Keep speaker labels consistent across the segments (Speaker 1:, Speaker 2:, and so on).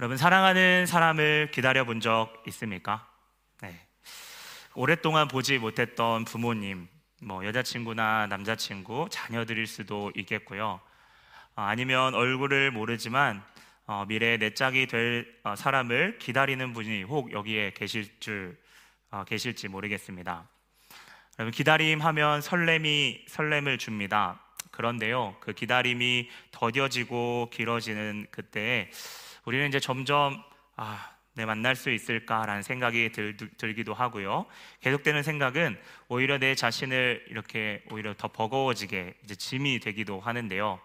Speaker 1: 여러분 사랑하는 사람을 기다려 본 적 있습니까? 네. 오랫동안 보지 못했던 부모님, 뭐 여자친구나 남자친구, 자녀들일 수도 있겠고요. 어, 아니면 얼굴을 모르지만 어, 미래의 내 짝이 될 어, 사람을 기다리는 분이 혹 여기에 계실 줄 계실지 모르겠습니다. 여러분 기다림 하면 설렘이 설렘을 줍니다. 그런데요, 그 기다림이 더뎌지고 길어지는 그때에 우리는 이제 점점 아, 내 만날 수 있을까라는 생각이 들, 들기도 하고요. 계속되는 생각은 오히려 내 자신을 이렇게 오히려 더 버거워지게 이제 짐이 되기도 하는데요.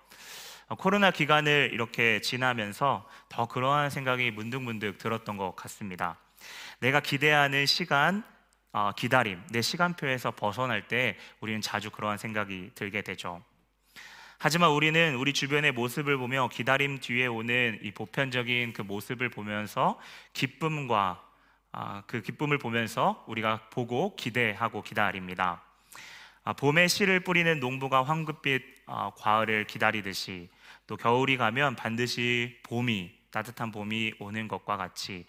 Speaker 1: 어, 코로나 기간을 이렇게 지나면서 더 그러한 생각이 문득문득 들었던 것 같습니다. 내가 기대하는 시간, 어, 기다림, 내 시간표에서 벗어날 때 우리는 자주 그러한 생각이 들게 되죠. 하지만 우리는 우리 주변의 모습을 보며 기다림 뒤에 오는 이 보편적인 그 모습을 보면서 기쁨과 아, 그 기쁨을 보면서 우리가 보고 기대하고 기다립니다. 아, 봄에 씨를 뿌리는 농부가 황급빛 아, 과을을 기다리듯이 또 겨울이 가면 반드시 봄이 따뜻한 봄이 오는 것과 같이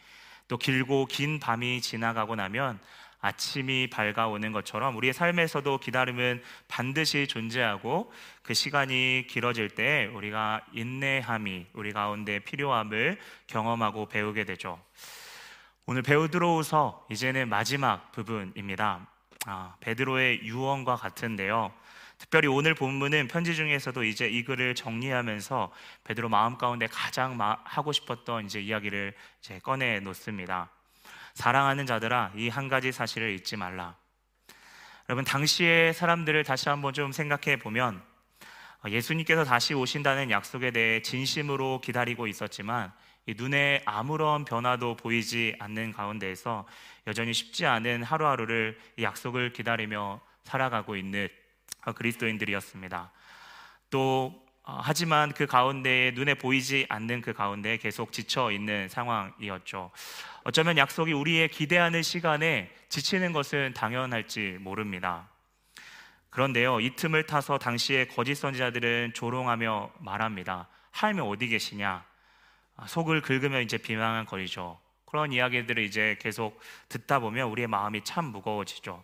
Speaker 1: 또 길고 긴 밤이 지나가고 나면 아침이 밝아오는 것처럼 우리의 삶에서도 기다림은 반드시 존재하고 그 시간이 길어질 때 우리가 인내함이 우리 가운데 필요함을 경험하고 배우게 되죠. 오늘 베드로후서 이제는 마지막 부분입니다. 아, 베드로의 유언과 같은데요. 특별히 오늘 본문은 편지 중에서도 이제 이 글을 정리하면서 베드로 마음 가운데 가장 하고 싶었던 이제 이야기를 이제 꺼내 놓습니다. 사랑하는 자들아 이 한 가지 사실을 잊지 말라. 여러분 당시의 사람들을 다시 한번 좀 생각해 보면 어, 예수님께서 다시 오신다는 약속에 대해 진심으로 기다리고 있었지만 눈에 아무런 변화도 보이지 않는 가운데에서 여전히 쉽지 않은 하루하루를 약속을 기다리며 살아가고 있는 그리스도인들이었습니다. 또 어, 하지만 그 가운데에 눈에 보이지 않는 그 가운데 계속 지쳐 있는 상황이었죠. 어쩌면 약속이 우리의 기대하는 시간에 지치는 것은 당연할지 모릅니다. 그런데요, 이 틈을 타서 당시의 거짓 선지자들은 조롱하며 말합니다. 하나님 어디 계시냐? 아, 속을 긁으면 이제 비방한 거리죠. 그런 이야기들을 이제 계속 듣다 보면 우리의 마음이 참 무거워지죠.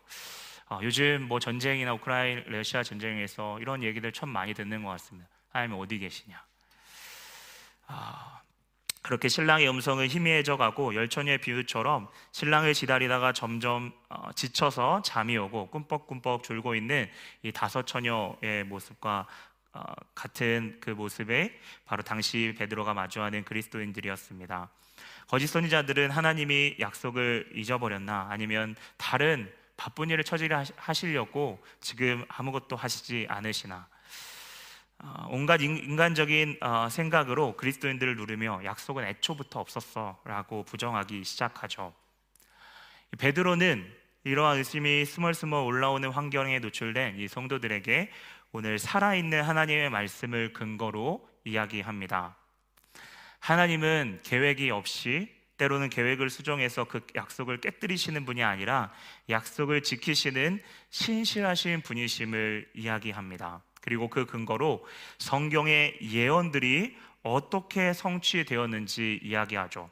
Speaker 1: 어, 요즘 뭐 전쟁이나 우크라이나 러시아 전쟁에서 이런 얘기들 참 많이 듣는 것 같습니다. 하나님 어디 계시냐? 아, 그렇게 신랑의 음성은 희미해져 가고 열처녀의 비유처럼 신랑을 기다리다가 점점 어, 지쳐서 잠이 오고 꿈뻑꿈뻑 졸고 있는 이 다섯 처녀의 모습과 어, 같은 그 모습에 바로 당시 베드로가 마주하는 그리스도인들이었습니다. 거짓 선지자들은 하나님이 약속을 잊어버렸나 아니면 다른 바쁜 일을 처리하시려고 지금 아무것도 하시지 않으시나 어, 온갖 인간적인 어, 생각으로 그리스도인들을 누르며 약속은 애초부터 없었어라고 부정하기 시작하죠. 베드로는 이러한 의심이 스멀스멀 올라오는 환경에 노출된 이 성도들에게 오늘 살아있는 하나님의 말씀을 근거로 이야기합니다. 하나님은 계획이 없이 때로는 계획을 수정해서 그 약속을 깨뜨리시는 분이 아니라 약속을 지키시는 신실하신 분이심을 이야기합니다. 그리고 그 근거로 성경의 예언들이 어떻게 성취되었는지 이야기하죠.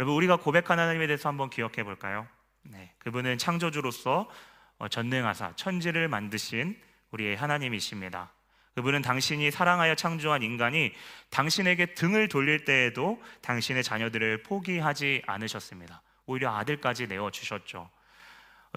Speaker 1: 여러분 우리가 고백한 하나님에 대해서 한번 기억해 볼까요? 네, 그분은 창조주로서 어, 전능하사 천지를 만드신 우리의 하나님이십니다. 그분은 당신이 사랑하여 창조한 인간이 당신에게 등을 돌릴 때에도 당신의 자녀들을 포기하지 않으셨습니다. 오히려 아들까지 내어 주셨죠.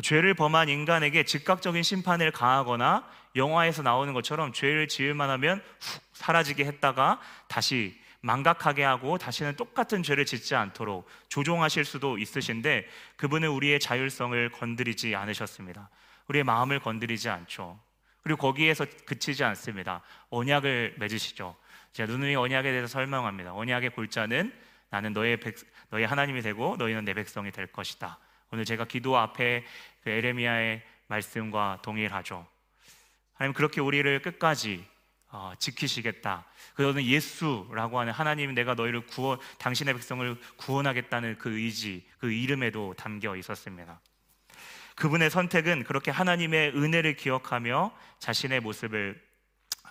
Speaker 1: 죄를 범한 인간에게 즉각적인 심판을 가하거나 영화에서 나오는 것처럼 죄를 지을만 하면 훅 사라지게 했다가 다시 망각하게 하고 다시는 똑같은 죄를 짓지 않도록 조종하실 수도 있으신데 그분은 우리의 자율성을 건드리지 않으셨습니다. 우리의 마음을 건드리지 않죠. 그리고 거기에서 그치지 않습니다. 언약을 맺으시죠. 제가 누누이 언약에 대해서 설명합니다. 언약의 골자는 나는 너의 백, 너의 하나님이 되고 너희는 내 백성이 될 것이다. 오늘 제가 기도 앞에 그 에레미야의 말씀과 동일하죠. 하나님 그렇게 우리를 끝까지 어, 지키시겠다. 그거는 예수라고 하는 하나님 내가 너희를 구원 당신의 백성을 구원하겠다는 그 의지, 그 이름에도 담겨 있었습니다. 그분의 선택은 그렇게 하나님의 은혜를 기억하며 자신의 모습을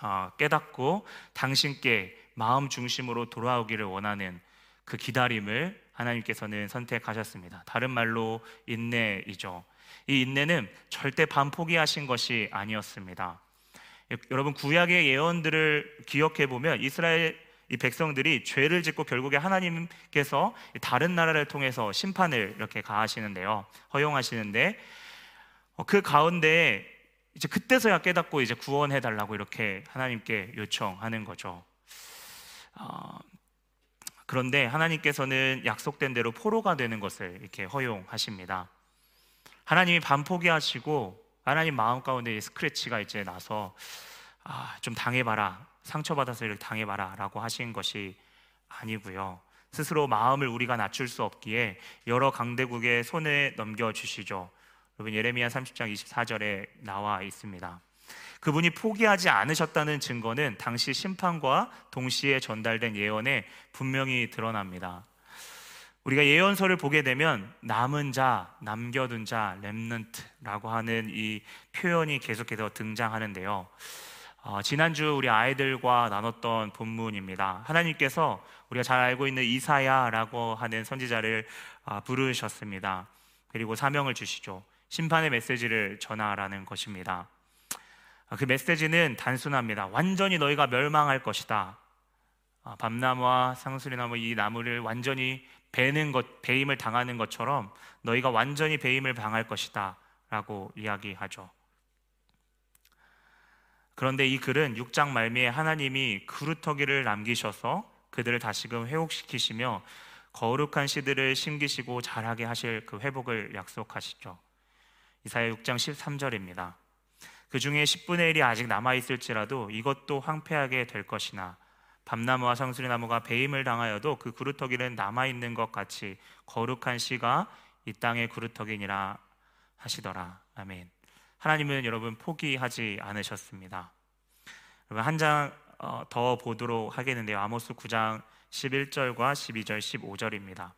Speaker 1: 어, 깨닫고 당신께 마음 중심으로 돌아오기를 원하는 그 기다림을 하나님께서는 선택하셨습니다. 다른 말로 인내이죠. 이 인내는 절대 반포기하신 것이 아니었습니다. 여러분 구약의 예언들을 기억해 보면 이스라엘 이 백성들이 죄를 짓고 결국에 하나님께서 다른 나라를 통해서 심판을 이렇게 가하시는데요. 허용하시는데 어, 그 가운데 이제 그때서야 깨닫고 이제 구원해 달라고 이렇게 하나님께 요청하는 거죠. 어, 그런데 하나님께서는 약속된 대로 포로가 되는 것을 이렇게 허용하십니다. 하나님이 반 포기하시고 하나님 마음 가운데 스크래치가 이제 나서 아, 좀 당해봐라 상처받아서 이렇게 당해봐라라고 하신 것이 아니고요. 스스로 마음을 우리가 낮출 수 없기에 여러 강대국의 손에 넘겨 주시죠. 여러분 예레미야 30장 24절에 나와 있습니다. 그분이 포기하지 않으셨다는 증거는 당시 심판과 동시에 전달된 예언에 분명히 드러납니다. 우리가 예언서를 보게 되면 남은 자, 남겨둔 자, 렘넌트라고 하는 이 표현이 계속해서 등장하는데요. 어, 지난주 우리 아이들과 나눴던 본문입니다. 하나님께서 우리가 잘 알고 있는 이사야라고 하는 선지자를 어, 부르셨습니다. 그리고 사명을 주시죠. 심판의 메시지를 전하라는 것입니다. 어, 그 메시지는 단순합니다. 완전히 너희가 멸망할 것이다. 어, 밤나무와 상수리나무 이 나무를 완전히 베는 것, 배임을 당하는 것처럼 너희가 완전히 배임을 당할 것이다. 라고 이야기하죠. 그런데 이 글은 6장 말미에 하나님이 그루터기를 남기셔서 그들을 다시금 회복시키시며 거룩한 씨들을 심기시고 자라게 하실 그 회복을 약속하시죠. 이사야 6장 13절입니다. 그 중에 10분의 1이 아직 남아 있을지라도 이것도 황폐하게 될 것이나 밤나무와 상수리나무가 배임을 당하여도 그 그루터기는 남아 있는 것 같이 거룩한 씨가 이 땅의 그루터기니라 하시더라. 아멘. 하나님은 여러분 포기하지 않으셨습니다. 여러분 한 장더 어, 보도록 하겠는데요. 아모스 9장 11절과 12절, 15절입니다.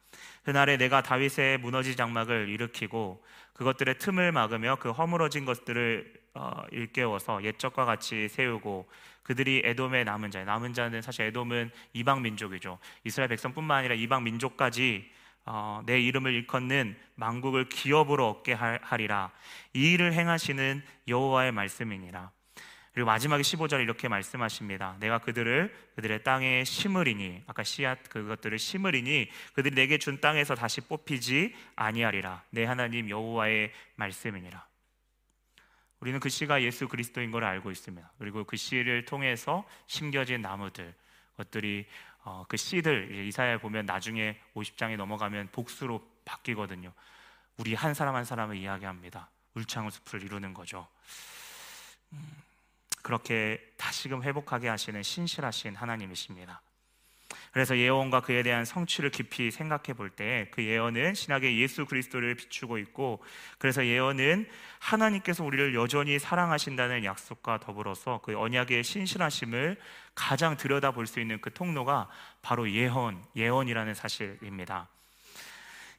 Speaker 1: 그날에 내가 다윗의 무너진 장막을 일으키고 그것들의 틈을 막으며 그 허물어진 것들을 어, 일깨워서 옛적과 같이 세우고 그들이 에돔의 남은 자, 남은 자는 사실 에돔은 이방 민족이죠. 이스라엘 백성뿐만 아니라 이방 민족까지 어, 내 이름을 일컫는 망국을 기업으로 얻게 하리라. 이 일을 행하시는 여호와의 말씀이니라. 그리고 마지막에 15절 이렇게 말씀하십니다. 내가 그들을 그들의 땅에 심으리니 아까 씨앗 그것들을 심으리니 그들이 내게 준 땅에서 다시 뽑히지 아니하리라. 내 하나님 여호와의 말씀이니라. 우리는 그 씨가 예수 그리스도인 걸 알고 있습니다. 그리고 그 씨를 통해서 심겨진 나무들, 것들이 어, 그 씨들 이사야 보면 나중에 50장에 넘어가면 복수로 바뀌거든요. 우리 한 사람 한 사람을 이야기합니다. 울창한 숲을 이루는 거죠. 음, 그렇게 다시금 회복하게 하시는 신실하신 하나님이십니다. 그래서 예언과 그에 대한 성취를 깊이 생각해 볼 때 그 예언은 신약의 예수 그리스도를 비추고 있고 그래서 예언은 하나님께서 우리를 여전히 사랑하신다는 약속과 더불어서 그 언약의 신실하심을 가장 들여다 볼 수 있는 그 통로가 바로 예언, 예언이라는 사실입니다.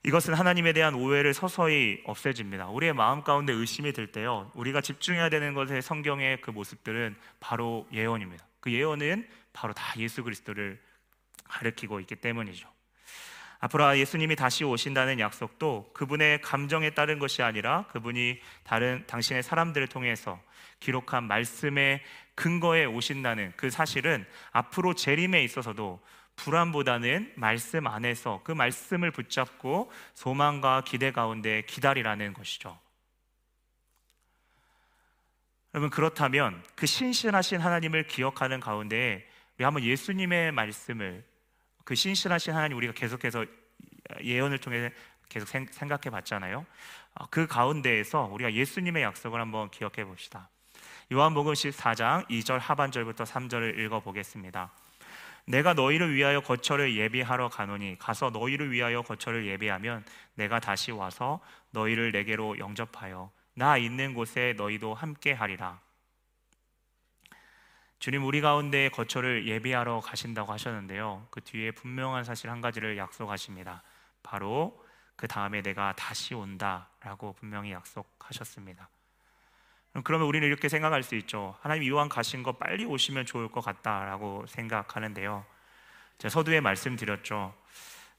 Speaker 1: 이것은 하나님에 대한 오해를 서서히 없애집니다. 우리의 마음 가운데 의심이 들 때요, 우리가 집중해야 되는 것의 성경의 그 모습들은 바로 예언입니다. 그 예언은 바로 다 예수 그리스도를 가르키고 있기 때문이죠. 앞으로 예수님이 다시 오신다는 약속도 그분의 감정에 따른 것이 아니라 그분이 다른 당신의 사람들을 통해서 기록한 말씀의 근거에 오신다는 그 사실은 앞으로 재림에 있어서도 불안보다는 말씀 안에서 그 말씀을 붙잡고 소망과 기대 가운데 기다리라는 것이죠. 여러분 그렇다면 그 신실하신 하나님을 기억하는 가운데 우리 한번 예수님의 말씀을 그 신실하신 하나님 우리가 계속해서 예언을 통해 계속 생각해 봤잖아요. 어, 그 가운데에서 우리가 예수님의 약속을 한번 기억해 봅시다. 요한복음 14장 2절 하반절부터 3절을 읽어 보겠습니다. 내가 너희를 위하여 거처를 예비하러 가노니 가서 너희를 위하여 거처를 예비하면 내가 다시 와서 너희를 내게로 영접하여 나 있는 곳에 너희도 함께 하리라. 주님 우리 가운데 거처를 예비하러 가신다고 하셨는데요. 그 뒤에 분명한 사실 한 가지를 약속하십니다. 바로 그 다음에 내가 다시 온다라고 분명히 약속하셨습니다. 그러면 우리는 이렇게 생각할 수 있죠. 하나님 이왕 가신 거 빨리 오시면 좋을 것 같다라고 생각하는데요. 제가 서두에 말씀드렸죠.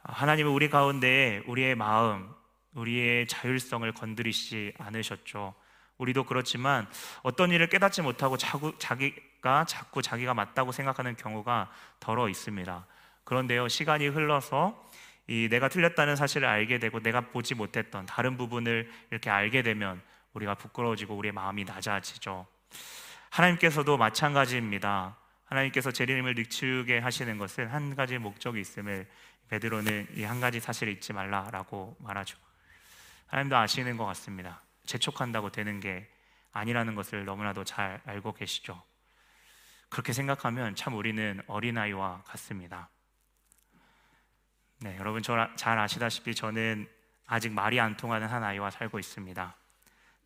Speaker 1: 하나님은 우리 가운데 우리의 마음, 우리의 자율성을 건드리지 않으셨죠. 우리도 그렇지만 어떤 일을 깨닫지 못하고 자꾸, 자기가 자꾸 자기가 맞다고 생각하는 경우가 더러 있습니다. 그런데요, 시간이 흘러서 이 내가 틀렸다는 사실을 알게 되고 내가 보지 못했던 다른 부분을 이렇게 알게 되면 우리가 부끄러워지고 우리의 마음이 낮아지죠. 하나님께서도 마찬가지입니다. 하나님께서 재림을 늦추게 하시는 것은 한 가지 목적이 있음을 베드로는 이 한 가지 사실을 잊지 말라라고 말하죠. 하나님도 아시는 것 같습니다. 재촉한다고 되는 게 아니라는 것을 너무나도 잘 알고 계시죠. 그렇게 생각하면 참 우리는 어린아이와 같습니다. 네, 여러분 잘 아시다시피 저는 아직 말이 안 통하는 한 아이와 살고 있습니다.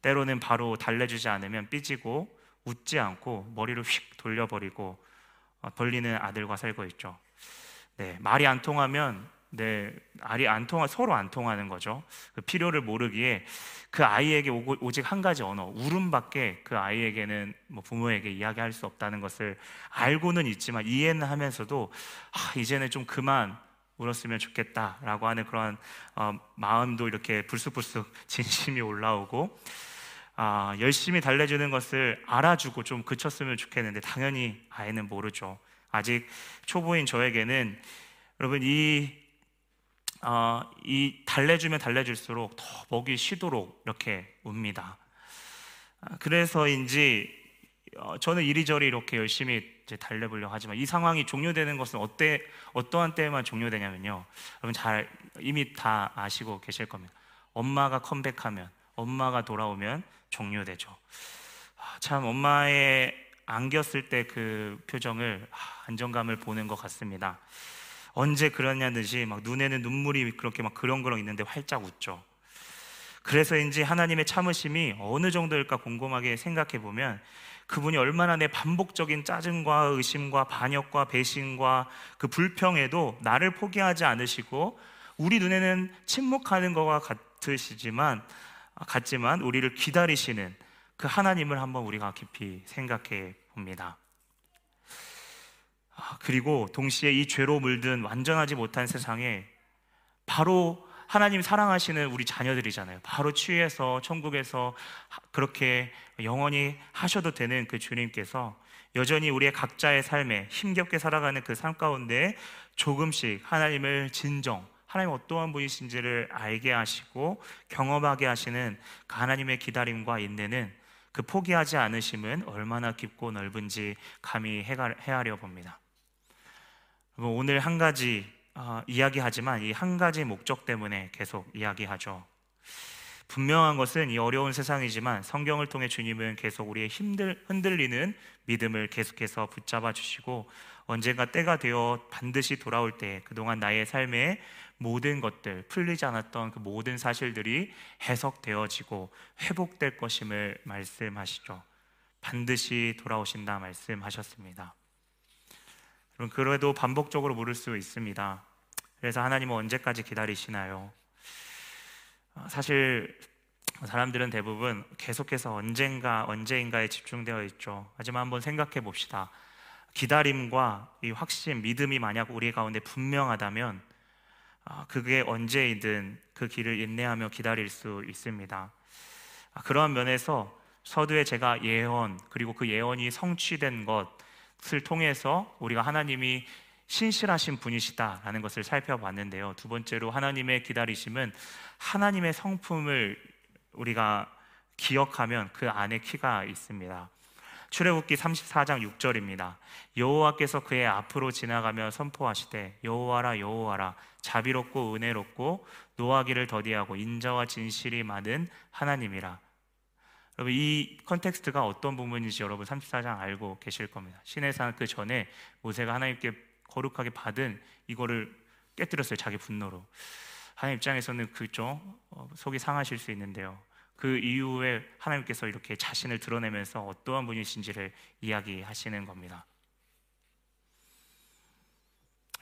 Speaker 1: 때로는 바로 달래주지 않으면 삐지고 웃지 않고 머리를 휙 돌려버리고 어, 벌리는 아들과 살고 있죠. 네, 말이 안 통하면 네, 말이 안 통하 서로 안 통하는 거죠. 그 필요를 모르기에 그 아이에게 오직 한 가지 언어, 울음밖에 그 아이에게는 뭐 부모에게 이야기할 수 없다는 것을 알고는 있지만 이해는 하면서도 아, 이제는 좀 그만 울었으면 좋겠다라고 하는 그런 어, 마음도 이렇게 불쑥불쑥 진심이 올라오고 아, 열심히 달래주는 것을 알아주고 좀 그쳤으면 좋겠는데 당연히 아이는 모르죠. 아직 초보인 저에게는 여러분 이, 어, 이 달래주면 달래줄수록 더 먹이 쉬도록 이렇게 웁니다. 아, 그래서인지 어, 저는 이리저리 이렇게 열심히 달래보려고 하지만 이 상황이 종료되는 것은 어때 어떠한 때에만 종료되냐면요. 여러분 잘 이미 다 아시고 계실 겁니다. 엄마가 컴백하면 엄마가 돌아오면 종료되죠. 아, 참 엄마의 안겼을 때 그 표정을 아, 안정감을 보는 것 같습니다. 언제 그러냐 듯이 막 눈에는 눈물이 그렇게 막 그렁그렁 있는데 활짝 웃죠. 그래서인지 하나님의 참으심이 어느 정도일까 곰곰하게 생각해 보면 그분이 얼마나 내 반복적인 짜증과 의심과 반역과 배신과 그 불평에도 나를 포기하지 않으시고 우리 눈에는 침묵하는 것과 같으시지만 같지만 우리를 기다리시는 그 하나님을 한번 우리가 깊이 생각해 봅니다. 아, 그리고 동시에 이 죄로 물든 완전하지 못한 세상에 바로 하나님 사랑하시는 우리 자녀들이잖아요. 바로 취해서 천국에서 그렇게 영원히 하셔도 되는 그 주님께서 여전히 우리의 각자의 삶에 힘겹게 살아가는 그 삶 가운데 조금씩 하나님을 진정 하나님 어떠한 분이신지를 알게 하시고 경험하게 하시는 그 하나님의 기다림과 인내는 그 포기하지 않으심은 얼마나 깊고 넓은지 감히 헤아려 봅니다. 오늘 한 가지 어, 이야기하지만 이 한 가지 목적 때문에 계속 이야기하죠. 분명한 것은 이 어려운 세상이지만 성경을 통해 주님은 계속 우리의 힘들 흔들리는 믿음을 계속해서 붙잡아 주시고 언젠가 때가 되어 반드시 돌아올 때 그동안 나의 삶에 모든 것들 풀리지 않았던 그 모든 사실들이 해석되어지고 회복될 것임을 말씀하시죠. 반드시 돌아오신다 말씀하셨습니다. 그럼 그래도 반복적으로 물을 수 있습니다. 그래서 하나님은 언제까지 기다리시나요? 어, 사실 사람들은 대부분 계속해서 언젠가 언제인가에 집중되어 있죠. 하지만 한번 생각해 봅시다. 기다림과 이 확신, 믿음이 만약 우리 가운데 분명하다면 아, 그게 언제이든 그 길을 인내하며 기다릴 수 있습니다. 아, 그러한 면에서 서두에 제가 예언 그리고 그 예언이 성취된 것 을 통해서 우리가 하나님이 신실하신 분이시다라는 것을 살펴봤는데요. 두 번째로 하나님의 기다리심은 하나님의 성품을 우리가 기억하면 그 안에 key가 있습니다. 출애굽기 34장 6절입니다. 여호와께서 그의 앞으로 지나가며 선포하시되 여호와라 여호와라 자비롭고 은혜롭고 노하기를 더디하고 인자와 진실이 많은 하나님이라. 여러분 이 context가 어떤 부분인지 여러분 34장 알고 계실 겁니다. 시내산 그 전에 모세가 하나님께 거룩하게 받은 이거를 깨뜨렸어요. 자기 분노로. 하나님 입장에서는 그죠 어, 속이 상하실 수 있는데요. 그 이후에 하나님께서 이렇게 자신을 드러내면서 어떠한 분이신지를 이야기하시는 겁니다.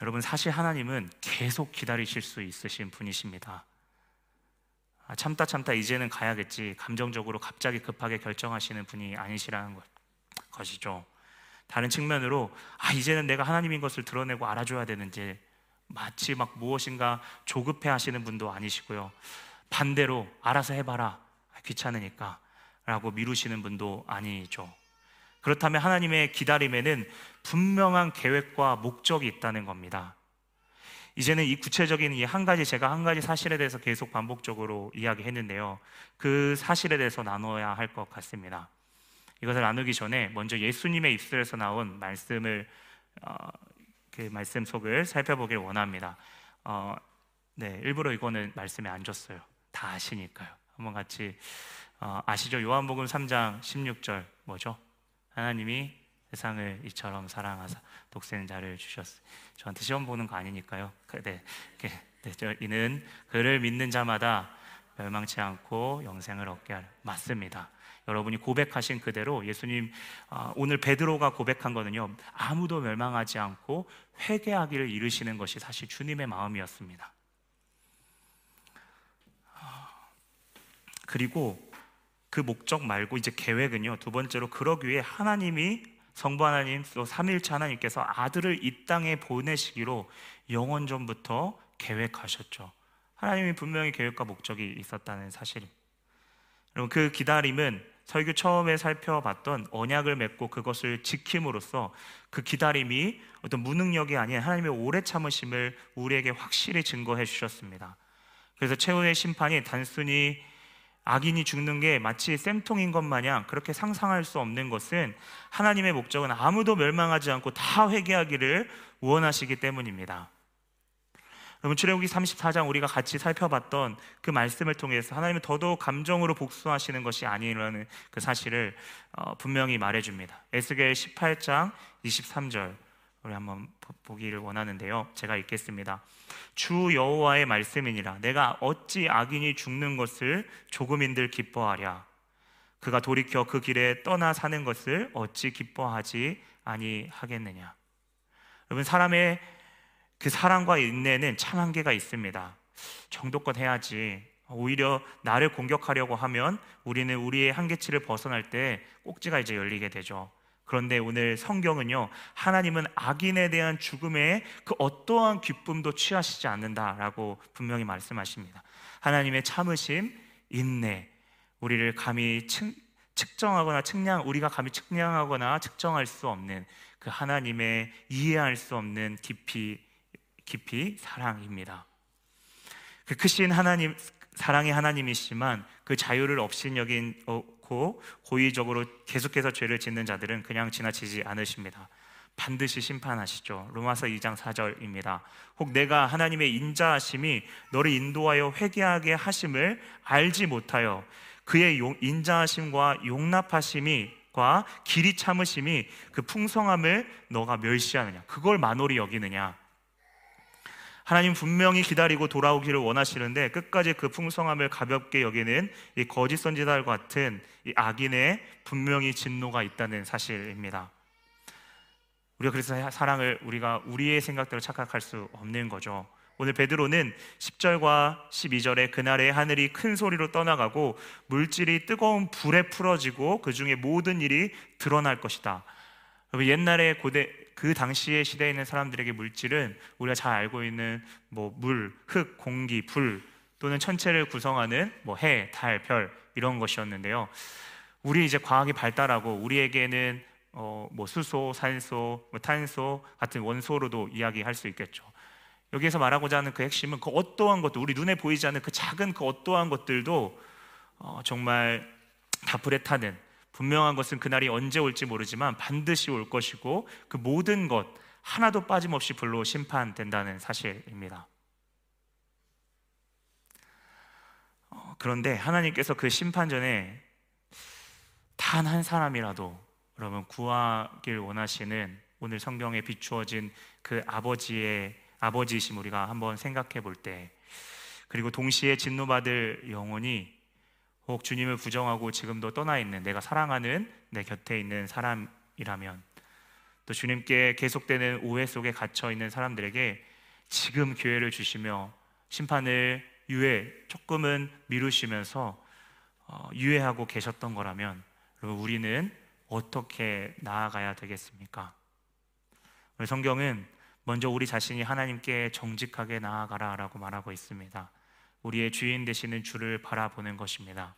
Speaker 1: 여러분 사실 하나님은 계속 기다리실 수 있으신 분이십니다. 아, 참다 참다 이제는 가야겠지 감정적으로 갑자기 급하게 결정하시는 분이 아니시라는 것, 것이죠. 다른 측면으로 아 이제는 내가 하나님인 것을 드러내고 알아줘야 되는지 마치 막 무엇인가 조급해 하시는 분도 아니시고요. 반대로 알아서 해봐라. 귀찮으니까. 라고 미루시는 분도 아니죠. 그렇다면 하나님의 기다림에는 분명한 계획과 목적이 있다는 겁니다. 이제는 이 구체적인 이 한 가지 제가 한 가지 사실에 대해서 계속 반복적으로 이야기했는데요. 그 사실에 대해서 나눠야 할 것 같습니다. 이것을 나누기 전에 먼저 예수님의 입술에서 나온 말씀을 어, 그 말씀 속을 살펴보길 원합니다. 어, 네, 일부러 이거는 말씀에 안 줬어요. 다 아시니까요. 한번 같이 어, 아시죠? 요한복음 3장 16절 뭐죠? 하나님이 세상을 이처럼 사랑하사 독생 자를 주셨어요. 저한테 시험 보는 거 아니니까요. 그, 네, 네, 저, 이는 그를 믿는 자마다 멸망치 않고 영생을 얻게 하려 맞습니다. 여러분이 고백하신 그대로 예수님 아, 오늘 베드로가 고백한 거는요 아무도 멸망하지 않고 회개하기를 이르시는 것이 사실 주님의 마음이었습니다. 아, 그리고 그 목적 말고 이제 계획은요 두 번째로 그러기 위해 하나님이 성부 하나님 또 삼일체 하나님께서 아들을 이 땅에 보내시기로 영원 전부터 계획하셨죠. 하나님이 분명히 계획과 목적이 있었다는 사실. 여러분 그 기다림은 설교 처음에 살펴봤던 언약을 맺고 그것을 지킴으로써 그 기다림이 어떤 무능력이 아닌 하나님의 오래 참으심을 우리에게 확실히 증거해 주셨습니다. 그래서 최후의 심판이 단순히 악인이 죽는 게 마치 쌤통인 것 마냥 그렇게 상상할 수 없는 것은 하나님의 목적은 아무도 멸망하지 않고 다 회개하기를 원하시기 때문입니다. 여러분 출애굽기 34장 우리가 같이 살펴봤던 그 말씀을 통해서 하나님은 더더욱 감정으로 복수하시는 것이 아니라는 그 사실을 어, 분명히 말해줍니다. 에스겔 18장 23절 우리 한번 보기를 원하는데요. 제가 읽겠습니다. 주 여호와의 말씀이니라 내가 어찌 악인이 죽는 것을 조금인들 기뻐하랴 그가 돌이켜 그 길에 떠나 사는 것을 어찌 기뻐하지 아니하겠느냐 여러분 사람의 그 사랑과 인내는 참 한계가 있습니다. 정도껏 해야지. 오히려 나를 공격하려고 하면 우리는 우리의 한계치를 벗어날 때 꼭지가 이제 열리게 되죠. 그런데 오늘 성경은요, 하나님은 악인에 대한 죽음에 그 어떠한 기쁨도 취하시지 않는다라고 분명히 말씀하십니다. 하나님의 참으심, 인내, 우리를 감히 측, 측정하거나 측량, 우리가 감히 측량하거나 측정할 수 없는 그 하나님의 이해할 수 없는 깊이 깊이 사랑입니다. 그 크신 하나님 사랑의 하나님이시지만 그 자유를 없인 여긴 고 고의적으로 계속해서 죄를 짓는 자들은 그냥 지나치지 않으십니다. 반드시 심판하시죠. 로마서 2장 4절입니다. 혹 내가 하나님의 인자하심이 너를 인도하여 회개하게 하심을 알지 못하여 그의 인자하심과 용납하심이 과 길이 참으심이 그 풍성함을 너가 멸시하느냐 그걸 만홀히 여기느냐 하나님 분명히 기다리고 돌아오기를 원하시는데 끝까지 그 풍성함을 가볍게 여기는 이 거짓 선지자들 같은 이 악인의 분명히 진노가 있다는 사실입니다. 우리가 그래서 사랑을 우리가 우리의 생각대로 착각할 수 없는 거죠. 오늘 베드로는 10절과 12절에 그날의 하늘이 큰 소리로 떠나가고 물질이 뜨거운 불에 풀어지고 그 중에 모든 일이 드러날 것이다. 옛날에 고대 그 당시의 시대에 있는 사람들에게 물질은 우리가 잘 알고 있는 뭐 물, 흙, 공기, 불 또는 천체를 구성하는 뭐 해, 달, 별 이런 것이었는데요. 우리 이제 과학이 발달하고 우리에게는 어, 뭐 수소, 산소, 뭐 탄소 같은 원소로도 이야기할 수 있겠죠. 여기에서 말하고자 하는 그 핵심은 그 어떠한 것도 우리 눈에 보이지 않는 그 작은 그 어떠한 것들도 어, 정말 다 불에 타는 분명한 것은 그날이 언제 올지 모르지만 반드시 올 것이고 그 모든 것 하나도 빠짐없이 불로 심판된다는 사실입니다. 어, 그런데 하나님께서 그 심판 전에 단 한 사람이라도 여러분 구하길 원하시는 오늘 성경에 비추어진 그 아버지의 아버지이심 우리가 한번 생각해 볼 때 그리고 동시에 진노받을 영혼이 혹 주님을 부정하고 지금도 떠나 있는 내가 사랑하는 내 곁에 있는 사람이라면 또 주님께 계속되는 오해 속에 갇혀 있는 사람들에게 지금 기회를 주시며 심판을 유예 조금은 미루시면서 어, 유예하고 계셨던 거라면 우리는 어떻게 나아가야 되겠습니까? 성경은 먼저 우리 자신이 하나님께 정직하게 나아가라라고 말하고 있습니다. 우리의 주인 되시는 주를 바라보는 것입니다.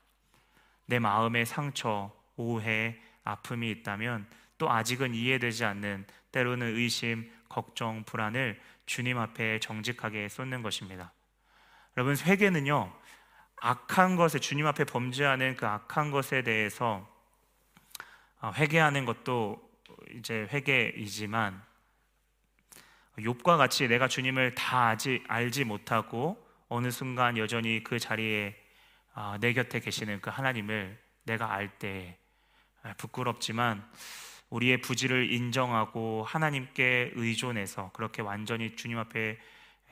Speaker 1: 내 마음에 상처, 오해, 아픔이 있다면 또 아직은 이해되지 않는 때로는 의심, 걱정, 불안을 주님 앞에 정직하게 쏟는 것입니다. 여러분 회개는요 악한 것에 주님 앞에 범죄하는 그 악한 것에 대해서 아, 회개하는 것도 이제 회개이지만 욥과 같이 내가 주님을 다 아직 알지 못하고 어느 순간 여전히 그 자리에 아, 내 곁에 계시는 그 하나님을 내가 알 때 부끄럽지만 우리의 부지를 인정하고 하나님께 의존해서 그렇게 완전히 주님 앞에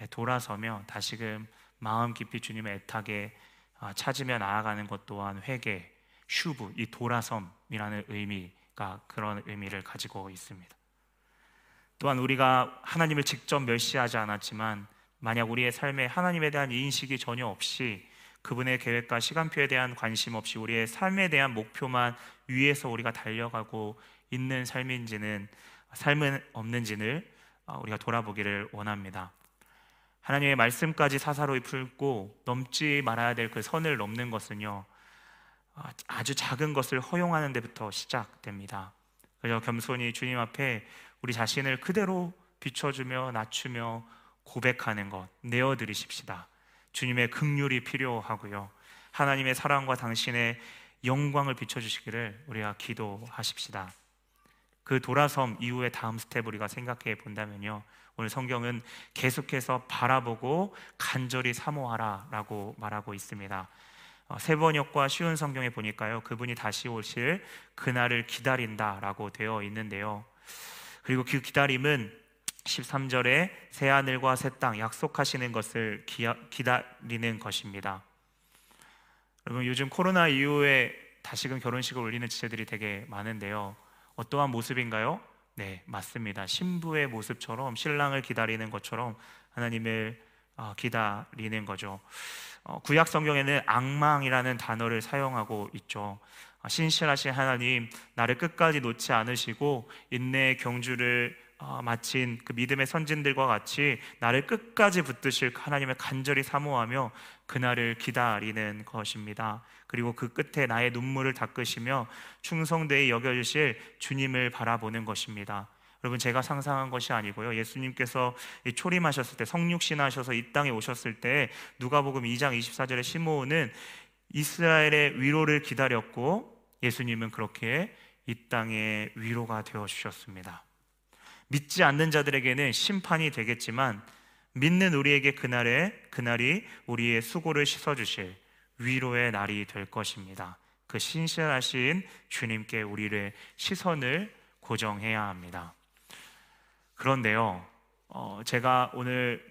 Speaker 1: 돌아서며 다시금 마음 깊이 주님의 애타게 아, 찾으며 나아가는 것 또한 회개, 슈브, 이 돌아섬이라는 의미가 그런 의미를 가지고 있습니다. 또한 우리가 하나님을 직접 멸시하지 않았지만 만약 우리의 삶에 하나님에 대한 인식이 전혀 없이 그분의 계획과 시간표에 대한 관심 없이 우리의 삶에 대한 목표만 위해서 우리가 달려가고 있는 삶인지는 삶은 없는지를 아, 우리가 돌아보기를 원합니다. 하나님의 말씀까지 사사로이 풀고 넘지 말아야 될 그 선을 넘는 것은요 아, 아주 작은 것을 허용하는 데부터 시작됩니다. 그래서 겸손히 주님 앞에 우리 자신을 그대로 비춰주며 낮추며 고백하는 것 내어 드리십시다. 주님의 긍휼이 필요하고요. 하나님의 사랑과 당신의 영광을 비춰 주시기를 우리가 기도하십시다. 그 돌아섬 이후의 다음 스텝 우리가 생각해 본다면요. 오늘 성경은 계속해서 바라보고 간절히 사모하라라고 말하고 있습니다. 어, 세 번역과 쉬운 성경에 보니까요. 그분이 다시 오실 그날을 기다린다라고 되어 있는데요. 그리고 그 기다림은 13절에 새 하늘과 새 땅 약속하시는 것을 기다리는 것입니다. 여러분 요즘 코로나 이후에 다시금 결혼식을 올리는 지체들이 되게 많은데요. 어떠한 모습인가요? 네, 맞습니다. 신부의 모습처럼 신랑을 기다리는 것처럼 하나님을 어, 기다리는 거죠. 어, 구약 성경에는 악망이라는 단어를 사용하고 있죠. 어, 신실하신 하나님, 나를 끝까지 놓지 않으시고 인내의 경주를 마친 그 믿음의 선진들과 같이 나를 끝까지 붙드실 하나님을 간절히 사모하며 그날을 기다리는 것입니다. 그리고 그 끝에 나의 눈물을 닦으시며 충성되이 여겨주실 주님을 바라보는 것입니다. 여러분 제가 상상한 것이 아니고요. 예수님께서 초림하셨을 때 성육신하셔서 이 땅에 오셨을 때 누가복음 2장 24절에 시므온은 이스라엘의 위로를 기다렸고 예수님은 그렇게 이 땅의 위로가 되어 주셨습니다. 믿지 않는 자들에게는 심판이 되겠지만 믿는 우리에게 그날에 그날이 우리의 수고를 씻어 주실 위로의 날이 될 것입니다. 그 신실하신 주님께 우리를 시선을 고정해야 합니다. 그런데요, 어, 제가 오늘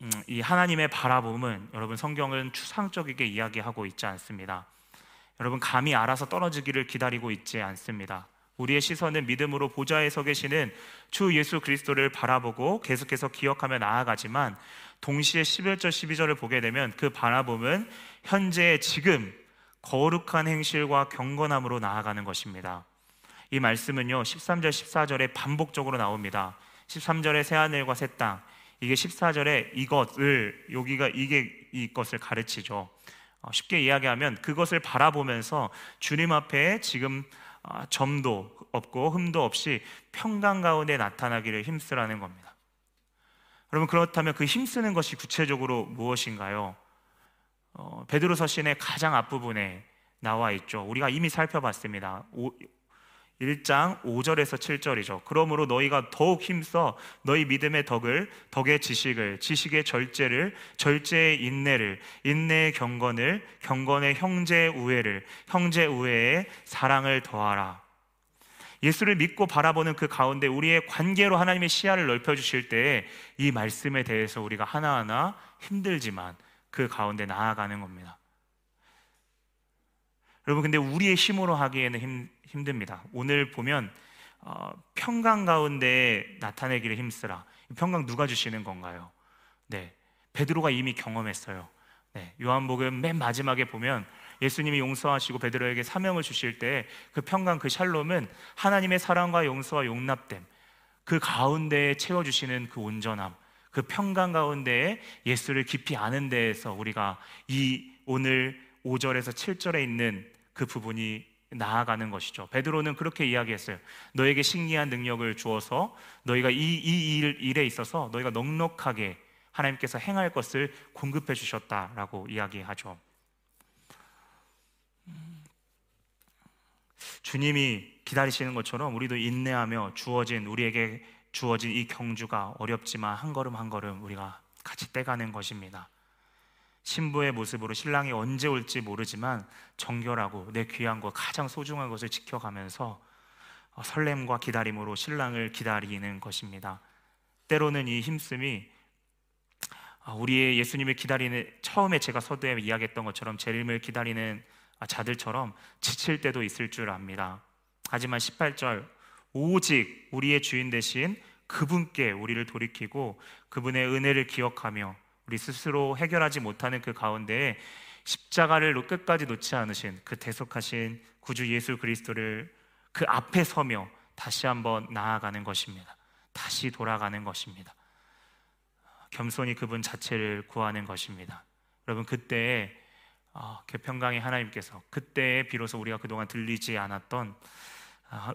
Speaker 1: 음, 이 하나님의 바라봄은 여러분 성경은 추상적이게 이야기하고 있지 않습니다. 여러분 감히 알아서 떨어지기를 기다리고 있지 않습니다. 우리의 시선은 믿음으로 보좌에 서 계시는 주 예수 그리스도를 바라보고 계속해서 기억하며 나아가지만 동시에 11절 12절을 보게 되면 그 바라봄은 현재 지금 거룩한 행실과 경건함으로 나아가는 것입니다. 이 말씀은요 13절 14절에 반복적으로 나옵니다. 13절에 새 하늘과 새 땅. 이게 14절에 이것을 여기가 이게 이것을 가르치죠. 어, 쉽게 이야기하면 그것을 바라보면서 주님 앞에 지금 아, 점도 없고 흠도 없이 평강 가운데 나타나기를 힘쓰라는 겁니다. 여러분 그렇다면 그 힘쓰는 것이 구체적으로 무엇인가요? 어, 베드로서 신의 가장 앞부분에 나와 있죠. 우리가 이미 살펴봤습니다. 1장 5절에서 7절이죠. 그러므로 너희가 더욱 힘써 너희 믿음의 덕을, 덕의 지식을, 지식의 절제를, 절제의 인내를, 인내의 경건을, 경건의 형제 우애를, 형제 우애의 사랑을 더하라. 예수를 믿고 바라보는 그 가운데 우리의 관계로 하나님의 시야를 넓혀 주실 때이 말씀에 대해서 우리가 하나하나 힘들지만 그 가운데 나아가는 겁니다. 여러분 근데 우리의 힘으로 하기에는 힘, 힘듭니다. 오늘 보면 어, 평강 가운데 나타내기를 힘쓰라. 평강 누가 주시는 건가요? 네, 베드로가 이미 경험했어요. 네, 요한복음 맨 마지막에 보면 예수님이 용서하시고 베드로에게 사명을 주실 때 그 평강 그 샬롬은 하나님의 사랑과 용서와 용납됨 그 가운데에 채워 주시는 그 온전함, 그 평강 가운데에 예수를 깊이 아는 데에서 우리가 이 오늘 5절에서 7절에 있는 그 부분이 나아가는 것이죠. 베드로는 그렇게 이야기했어요. 너에게 신기한 능력을 주어서 너희가 이, 이 일, 일에 있어서 너희가 넉넉하게 하나님께서 행할 것을 공급해 주셨다라고 이야기하죠. 주님이 기다리시는 것처럼 우리도 인내하며 주어진 우리에게 주어진 이 경주가 어렵지만 한 걸음 한 걸음 우리가 같이 떼가는 것입니다. 신부의 모습으로 신랑이 언제 올지 모르지만 정결하고 내 귀한 것 가장 소중한 것을 지켜가면서 어, 설렘과 기다림으로 신랑을 기다리는 것입니다. 때로는 이 힘씀이 아, 우리의 예수님을 기다리는 처음에 제가 서두에 이야기했던 것처럼 재림을 기다리는 자들처럼 지칠 때도 있을 줄 압니다. 하지만 18절 오직 우리의 주인 대신 그분께 우리를 돌이키고 그분의 은혜를 기억하며 우리 스스로 해결하지 못하는 그 가운데에 십자가를 끝까지 놓지 않으신 그 대속하신 구주 예수 그리스도를 그 앞에 서며 다시 한번 나아가는 것입니다. 다시 돌아가는 것입니다. 겸손히 그분 자체를 구하는 것입니다. 여러분 그때에 어, 개평강의 하나님께서 그때에 비로소 우리가 그동안 들리지 않았던 아,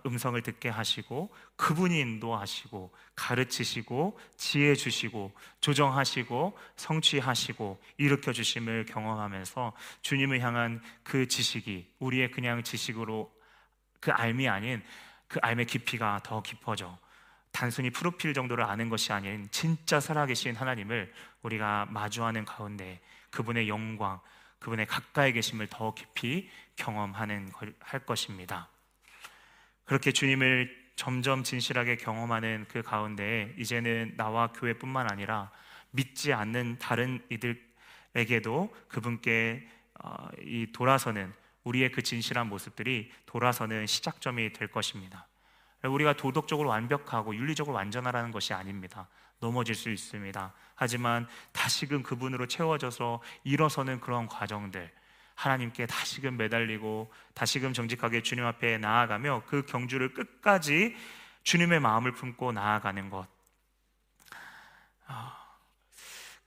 Speaker 1: 음성을 듣게 하시고 그분이 인도하시고 가르치시고 지혜 주시고 조정하시고 성취하시고 일으켜 주심을 경험하면서 주님을 향한 그 지식이 우리의 그냥 지식으로 그 알미 아닌 그 알의 깊이가 더 깊어져 단순히 프로필 정도를 아는 것이 아닌 진짜 살아계신 하나님을 우리가 마주하는 가운데 그분의 영광, 그분의 가까이 계심을 더 깊이 경험하는 할 것입니다. 그렇게 주님을 점점 진실하게 경험하는 그 가운데 이제는 나와 교회뿐만 아니라 믿지 않는 다른 이들에게도 그분께 어, 이 돌아서는 우리의 그 진실한 모습들이 돌아서는 시작점이 될 것입니다. 우리가 도덕적으로 완벽하고 윤리적으로 완전하라는 것이 아닙니다. 넘어질 수 있습니다. 하지만 다시금 그분으로 채워져서 일어서는 그런 과정들, 하나님께 다시금 매달리고 다시금 정직하게 주님 앞에 나아가며 그 경주를 끝까지 주님의 마음을 품고 나아가는 것. 아,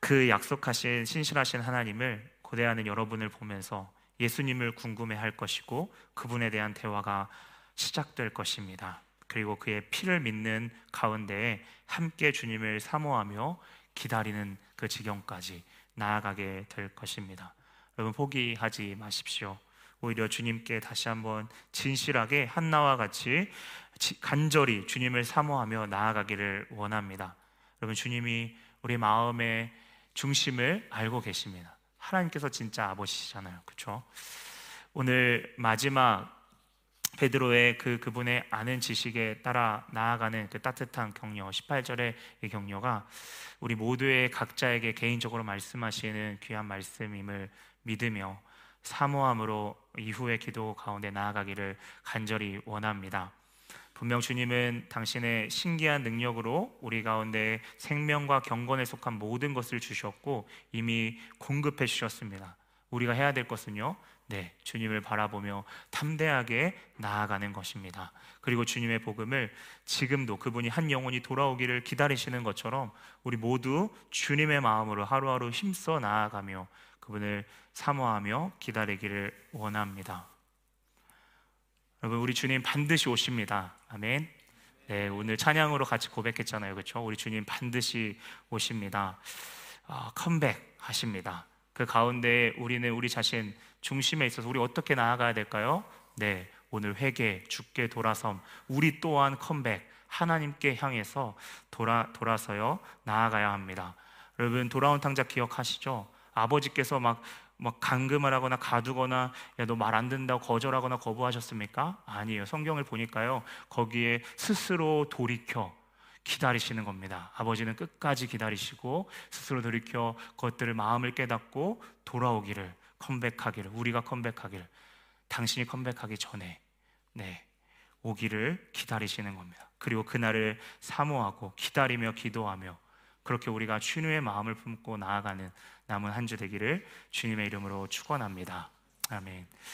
Speaker 1: 그 약속하신 신실하신 하나님을 고대하는 여러분을 보면서 예수님을 궁금해 할 것이고 그분에 대한 대화가 시작될 것입니다. 그리고 그의 피를 믿는 가운데에 함께 주님을 사모하며 기다리는 그 지경까지 나아가게 될 것입니다. 여러분 포기하지 마십시오. 오히려 주님께 다시 한번 진실하게 한나와 같이 간절히 주님을 사모하며 나아가기를 원합니다. 여러분 주님이 우리 마음의 중심을 알고 계십니다. 하나님께서 진짜 아버지시잖아요. 그렇죠? 오늘 마지막 베드로의 그 그분의 아는 지식에 따라 나아가는 그 따뜻한 격려 18절의 이 격려가 우리 모두의 각자에게 개인적으로 말씀하시는 귀한 말씀임을 믿으며 사모함으로 이후의 기도 가운데 나아가기를 간절히 원합니다. 분명 주님은 당신의 신기한 능력으로 우리 가운데 생명과 경건에 속한 모든 것을 주셨고 이미 공급해 주셨습니다. 우리가 해야 될 것은요. 네, 주님을 바라보며 담대하게 나아가는 것입니다. 그리고 주님의 복음을 지금도 그분이 한 영혼이 돌아오기를 기다리시는 것처럼 우리 모두 주님의 마음으로 하루하루 힘써 나아가며 그분을 사모하며 기다리기를 원합니다. 여러분 우리 주님 반드시 오십니다. 아멘. 네, 오늘 찬양으로 같이 고백했잖아요. 그렇죠? 우리 주님 반드시 오십니다. 아, 컴백 하십니다. 그 가운데 우리는 우리 자신 중심에 있어서 우리 어떻게 나아가야 될까요? 네, 오늘 회개, 죽게 돌아섬, 우리 또한 컴백, 하나님께 향해서 돌아 돌아서요 나아가야 합니다. 여러분 돌아온 탕자 기억하시죠? 아버지께서 막, 막 강금을 하거나 가두거나 너말안 듣는다고 거절하거나 거부하셨습니까? 아니에요. 성경을 보니까요. 거기에 스스로 돌이켜 기다리시는 겁니다. 아버지는 끝까지 기다리시고 스스로 돌이켜 그것들을 마음을 깨닫고 돌아오기를 컴백하기를 우리가 컴백하기를 당신이 컴백하기 전에 네 오기를 기다리시는 겁니다. 그리고 그날을 사모하고 기다리며 기도하며 그렇게 우리가 주님의 마음을 품고 나아가는 남은 한 주 되기를 주님의 이름으로 축원합니다. 아멘.